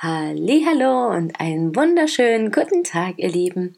Hallo und einen wunderschönen guten Tag, ihr Lieben.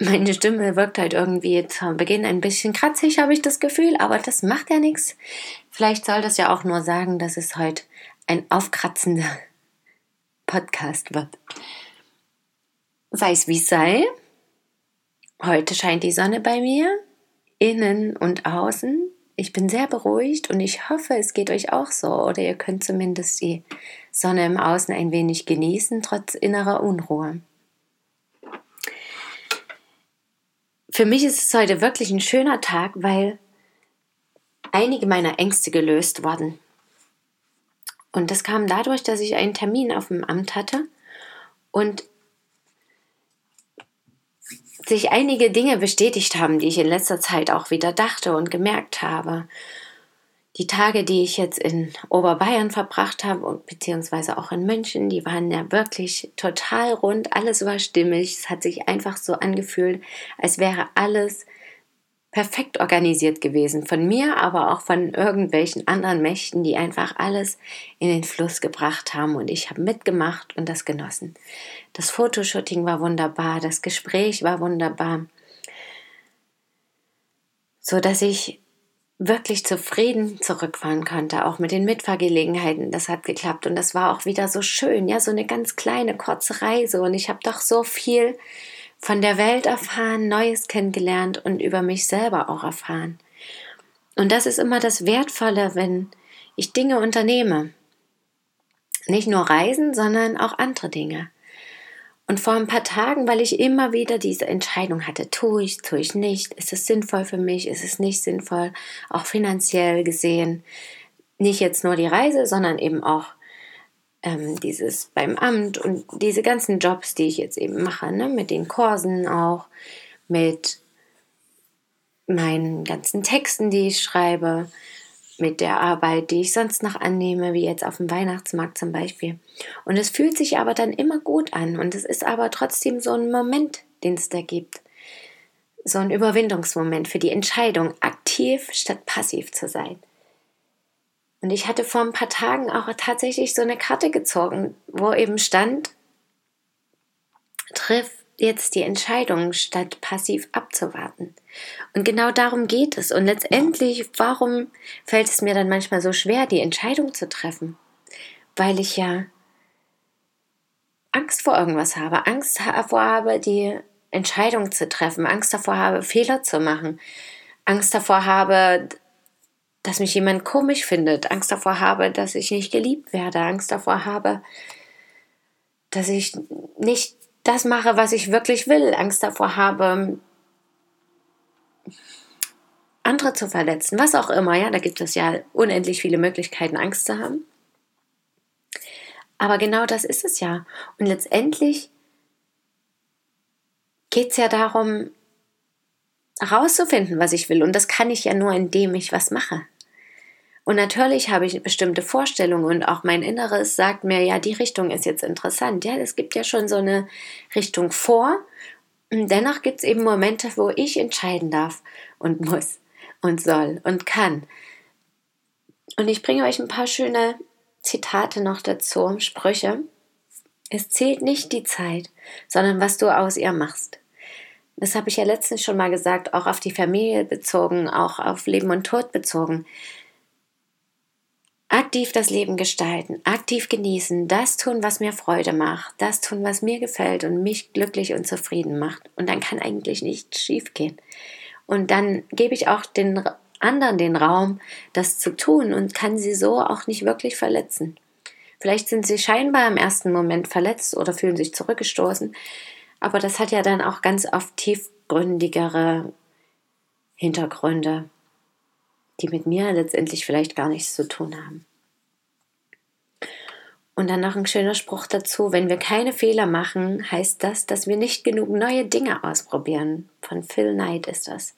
Meine Stimme wirkt halt irgendwie zu Beginn ein bisschen kratzig, habe ich das Gefühl, aber das macht ja nichts. Vielleicht soll das ja auch nur sagen, dass es heute ein aufkratzender Podcast wird. Sei es wie es sei. Heute scheint die Sonne bei mir, innen und außen. Ich bin sehr beruhigt und ich hoffe, es geht euch auch so oder ihr könnt zumindest die Sonne im Außen ein wenig genießen, trotz innerer Unruhe. Für mich ist es heute wirklich ein schöner Tag, weil einige meiner Ängste gelöst wurden. Und das kam dadurch, dass ich einen Termin auf dem Amt hatte und sich einige Dinge bestätigt haben, die ich in letzter Zeit auch wieder dachte und gemerkt habe. Die Tage, die ich jetzt in Oberbayern verbracht habe, beziehungsweise auch in München, die waren ja wirklich total rund, alles war stimmig, es hat sich einfach so angefühlt, als wäre alles perfekt organisiert gewesen. Von mir, aber auch von irgendwelchen anderen Mächten, die einfach alles in den Fluss gebracht haben. Und ich habe mitgemacht und das genossen. Das Fotoshooting war wunderbar, das Gespräch war wunderbar. So dass ich wirklich zufrieden zurückfahren konnte, auch mit den Mitfahrgelegenheiten. Das hat geklappt und das war auch wieder so schön, ja, so eine ganz kleine, kurze Reise und ich habe doch so viel von der Welt erfahren, Neues kennengelernt und über mich selber auch erfahren. Und das ist immer das Wertvolle, wenn ich Dinge unternehme. Nicht nur Reisen, sondern auch andere Dinge. Und vor ein paar Tagen, weil ich immer wieder diese Entscheidung hatte, tue ich, tue ich nicht, ist es sinnvoll für mich, ist es nicht sinnvoll, auch finanziell gesehen, nicht jetzt nur die Reise, sondern eben auch ähm, dieses beim Amt und diese ganzen Jobs, die ich jetzt eben mache, ne, mit den Kursen auch, mit meinen ganzen Texten, die ich schreibe, mit der Arbeit, die ich sonst noch annehme, wie jetzt auf dem Weihnachtsmarkt zum Beispiel. Und es fühlt sich aber dann immer gut an und es ist aber trotzdem so ein Moment, den es da gibt. So ein Überwindungsmoment für die Entscheidung, aktiv statt passiv zu sein. Und ich hatte vor ein paar Tagen auch tatsächlich so eine Karte gezogen, wo eben stand, triff jetzt die Entscheidung, statt passiv abzuwarten. Und genau darum geht es. Und letztendlich, warum fällt es mir dann manchmal so schwer, die Entscheidung zu treffen? Weil ich ja Angst vor irgendwas habe, Angst davor habe, die Entscheidung zu treffen, Angst davor habe, Fehler zu machen, Angst davor habe, dass mich jemand komisch findet, Angst davor habe, dass ich nicht geliebt werde, Angst davor habe, dass ich nicht das mache, was ich wirklich will, Angst davor habe, andere zu verletzen, was auch immer, ja, da gibt es ja unendlich viele Möglichkeiten, Angst zu haben. Aber genau das ist es ja. Und letztendlich geht es ja darum, herauszufinden, was ich will. Und das kann ich ja nur, indem ich was mache. Und natürlich habe ich bestimmte Vorstellungen und auch mein Inneres sagt mir, ja, die Richtung ist jetzt interessant. Ja, es gibt ja schon so eine Richtung vor. Dennoch gibt es eben Momente, wo ich entscheiden darf und muss und soll und kann. Und ich bringe euch ein paar schöne Zitate noch dazu, Sprüche. Es zählt nicht die Zeit, sondern was du aus ihr machst. Das habe ich ja letztens schon mal gesagt, auch auf die Familie bezogen, auch auf Leben und Tod bezogen. Aktiv das Leben gestalten, aktiv genießen, das tun, was mir Freude macht, das tun, was mir gefällt und mich glücklich und zufrieden macht. Und dann kann eigentlich nichts schiefgehen. Und dann gebe ich auch den anderen den Raum, das zu tun und kann sie so auch nicht wirklich verletzen. Vielleicht sind sie scheinbar im ersten Moment verletzt oder fühlen sich zurückgestoßen, aber das hat ja dann auch ganz oft tiefgründigere Hintergründe die mit mir letztendlich vielleicht gar nichts zu tun haben. Und dann noch ein schöner Spruch dazu, wenn wir keine Fehler machen, heißt das, dass wir nicht genug neue Dinge ausprobieren. Von Phil Knight ist das.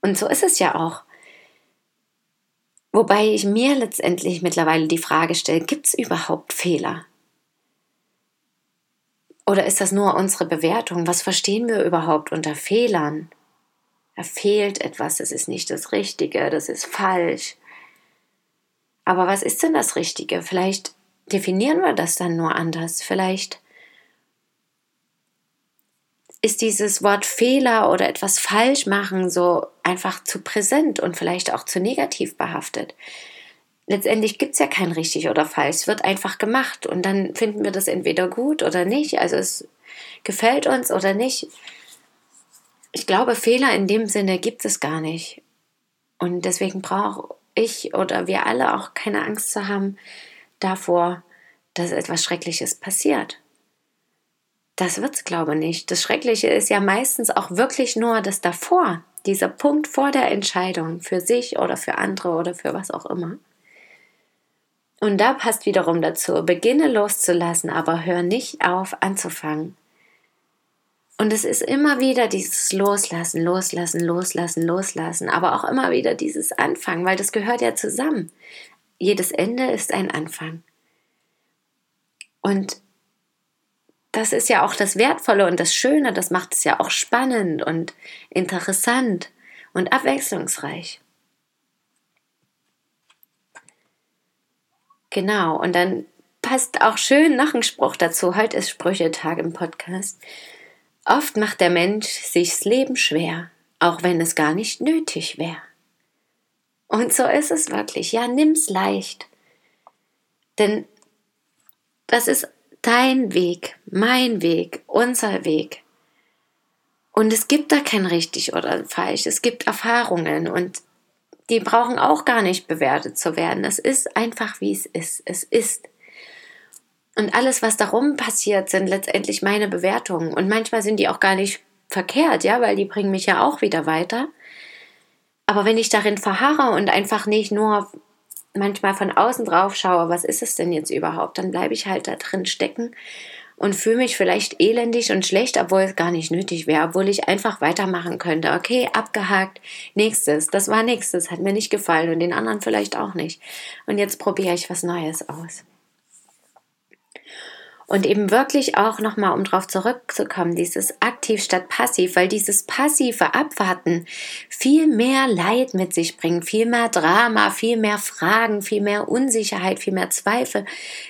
Und so ist es ja auch. Wobei ich mir letztendlich mittlerweile die Frage stelle, gibt es überhaupt Fehler? Oder ist das nur unsere Bewertung? Was verstehen wir überhaupt unter Fehlern? Da fehlt etwas, das ist nicht das Richtige, das ist falsch. Aber was ist denn das Richtige? Vielleicht definieren wir das dann nur anders. Vielleicht ist dieses Wort Fehler oder etwas falsch machen so einfach zu präsent und vielleicht auch zu negativ behaftet. Letztendlich gibt es ja kein richtig oder falsch, es wird einfach gemacht und dann finden wir das entweder gut oder nicht, also es gefällt uns oder nicht. Ich glaube, Fehler in dem Sinne gibt es gar nicht. Und deswegen brauche ich oder wir alle auch keine Angst zu haben, davor, dass etwas Schreckliches passiert. Das wird's, glaube ich, nicht. Das Schreckliche ist ja meistens auch wirklich nur das davor, dieser Punkt vor der Entscheidung für sich oder für andere oder für was auch immer. Und da passt wiederum dazu, beginne loszulassen, aber hör nicht auf anzufangen. Und es ist immer wieder dieses Loslassen, Loslassen, Loslassen, Loslassen, aber auch immer wieder dieses Anfangen, weil das gehört ja zusammen. Jedes Ende ist ein Anfang. Und das ist ja auch das Wertvolle und das Schöne, das macht es ja auch spannend und interessant und abwechslungsreich. Genau, und dann passt auch schön noch ein Spruch dazu. Heute ist Sprüchetag im Podcast. Oft macht der Mensch sich's Leben schwer, auch wenn es gar nicht nötig wäre. Und so ist es wirklich. Ja, nimm's leicht. Denn das ist dein Weg, mein Weg, unser Weg. Und es gibt da kein richtig oder falsch. Es gibt Erfahrungen und die brauchen auch gar nicht bewertet zu werden. Es ist einfach, wie es ist. Es ist. Und alles, was darum passiert, sind letztendlich meine Bewertungen. Und manchmal sind die auch gar nicht verkehrt, ja, weil die bringen mich ja auch wieder weiter. Aber wenn ich darin verharre und einfach nicht nur manchmal von außen drauf schaue, was ist es denn jetzt überhaupt, dann bleibe ich halt da drin stecken und fühle mich vielleicht elendig und schlecht, obwohl es gar nicht nötig wäre, obwohl ich einfach weitermachen könnte. Okay, abgehakt, nächstes, das war nächstes, hat mir nicht gefallen und den anderen vielleicht auch nicht. Und jetzt probiere ich was Neues aus. Und eben wirklich auch nochmal, um drauf zurückzukommen, dieses aktiv statt passiv, weil dieses passive Abwarten viel mehr Leid mit sich bringt, viel mehr Drama, viel mehr Fragen, viel mehr Unsicherheit, viel mehr Zweifel.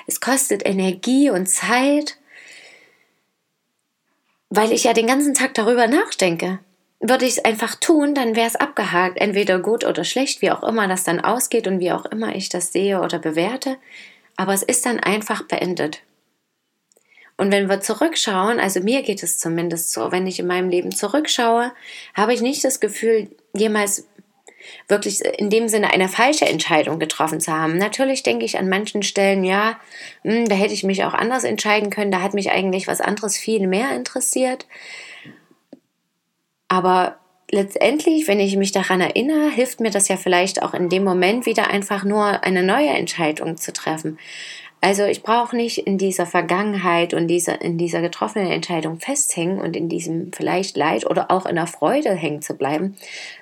Es kostet Energie und Zeit, weil ich ja den ganzen Tag darüber nachdenke. Würde ich es einfach tun, dann wäre es abgehakt, entweder gut oder schlecht, wie auch immer das dann ausgeht und wie auch immer ich das sehe oder bewerte. Aber es ist dann einfach beendet. Und wenn wir zurückschauen, also mir geht es zumindest so, wenn ich in meinem Leben zurückschaue, habe ich nicht das Gefühl, jemals wirklich in dem Sinne eine falsche Entscheidung getroffen zu haben. Natürlich denke ich an manchen Stellen, ja, hm, da hätte ich mich auch anders entscheiden können, da hat mich eigentlich was anderes viel mehr interessiert. Aber letztendlich, wenn ich mich daran erinnere, hilft mir das ja vielleicht auch in dem Moment wieder einfach nur eine neue Entscheidung zu treffen. Also ich brauche nicht in dieser Vergangenheit und dieser, in dieser getroffenen Entscheidung festhängen und in diesem vielleicht Leid oder auch in der Freude hängen zu bleiben,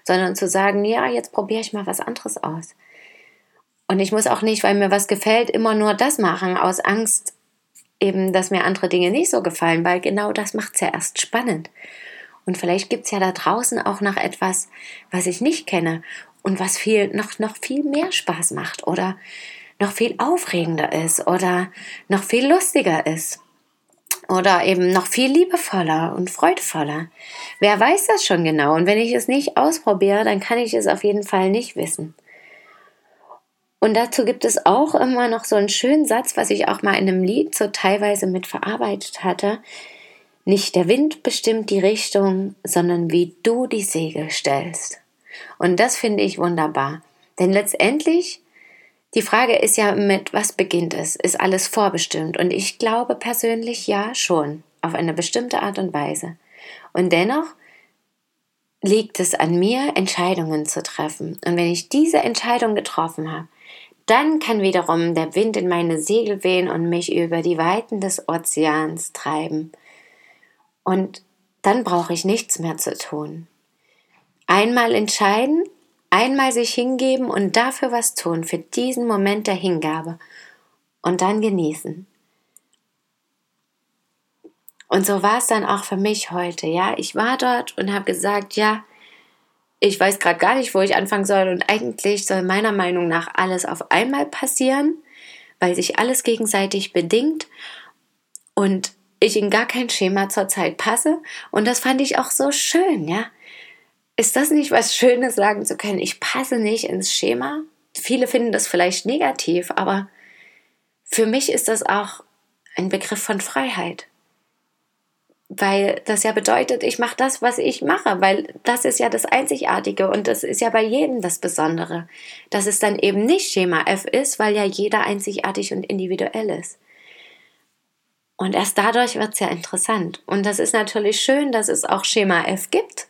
sondern zu sagen, ja, jetzt probiere ich mal was anderes aus. Und ich muss auch nicht, weil mir was gefällt, immer nur das machen, aus Angst eben, dass mir andere Dinge nicht so gefallen, weil genau das macht es ja erst spannend. Und vielleicht gibt es ja da draußen auch noch etwas, was ich nicht kenne und was viel, noch, noch viel mehr Spaß macht oder noch viel aufregender ist oder noch viel lustiger ist oder eben noch viel liebevoller und freudvoller. Wer weiß das schon genau? Und wenn ich es nicht ausprobiere, dann kann ich es auf jeden Fall nicht wissen. Und dazu gibt es auch immer noch so einen schönen Satz, was ich auch mal in einem Lied so teilweise mit verarbeitet hatte. Nicht der Wind bestimmt die Richtung, sondern wie du die Segel stellst. Und das finde ich wunderbar. Denn letztendlich die Frage ist ja, mit was beginnt es? Ist alles vorbestimmt? Und ich glaube persönlich ja schon, auf eine bestimmte Art und Weise. Und dennoch liegt es an mir, Entscheidungen zu treffen. Und wenn ich diese Entscheidung getroffen habe, Dann kann wiederum der Wind in meine Segel wehen und mich über die Weiten des Ozeans treiben. Und dann brauche ich nichts mehr zu tun. Einmal entscheiden, einmal sich hingeben und dafür was tun, für diesen Moment der Hingabe und dann genießen. Und so war es dann auch für mich heute, ja. Ich war dort und habe gesagt, ja, ich weiß gerade gar nicht, wo ich anfangen soll und eigentlich soll meiner Meinung nach alles auf einmal passieren, weil sich alles gegenseitig bedingt und ich in gar kein Schema zurzeit passe und das fand ich auch so schön, ja. Ist das nicht was Schönes, sagen zu können, ich passe nicht ins Schema? Viele finden das vielleicht negativ, aber für mich ist das auch ein Begriff von Freiheit. Weil das ja bedeutet, ich mache das, was ich mache, weil das ist ja das Einzigartige und das ist ja bei jedem das Besondere. Dass es dann eben nicht Schema F ist, weil ja jeder einzigartig und individuell ist. Und erst dadurch wird es ja interessant. Und das ist natürlich schön, dass es auch Schema F gibt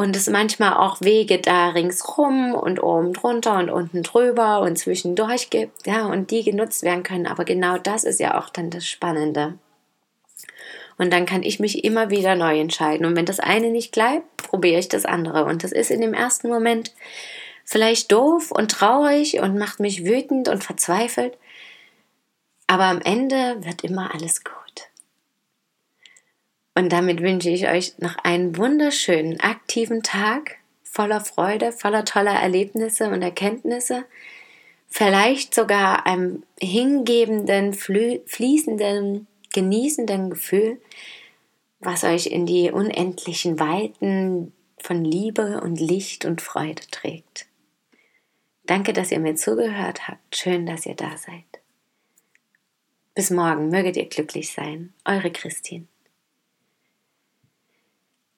und es manchmal auch Wege da ringsrum und oben drunter und unten drüber und zwischendurch gibt, ja, und die genutzt werden können. Aber genau das ist ja auch dann das Spannende. Und dann kann ich mich immer wieder neu entscheiden. Und wenn das eine nicht bleibt, probiere ich das andere. Und das ist in dem ersten Moment vielleicht doof und traurig und macht mich wütend und verzweifelt. Aber am Ende wird immer alles gut. Und damit wünsche ich euch noch einen wunderschönen, aktiven Tag voller Freude, voller toller Erlebnisse und Erkenntnisse. Vielleicht sogar einem hingebenden, fließenden, genießenden Gefühl, was euch in die unendlichen Weiten von Liebe und Licht und Freude trägt. Danke, dass ihr mir zugehört habt. Schön, dass ihr da seid. Bis morgen möget ihr glücklich sein. Eure Christine.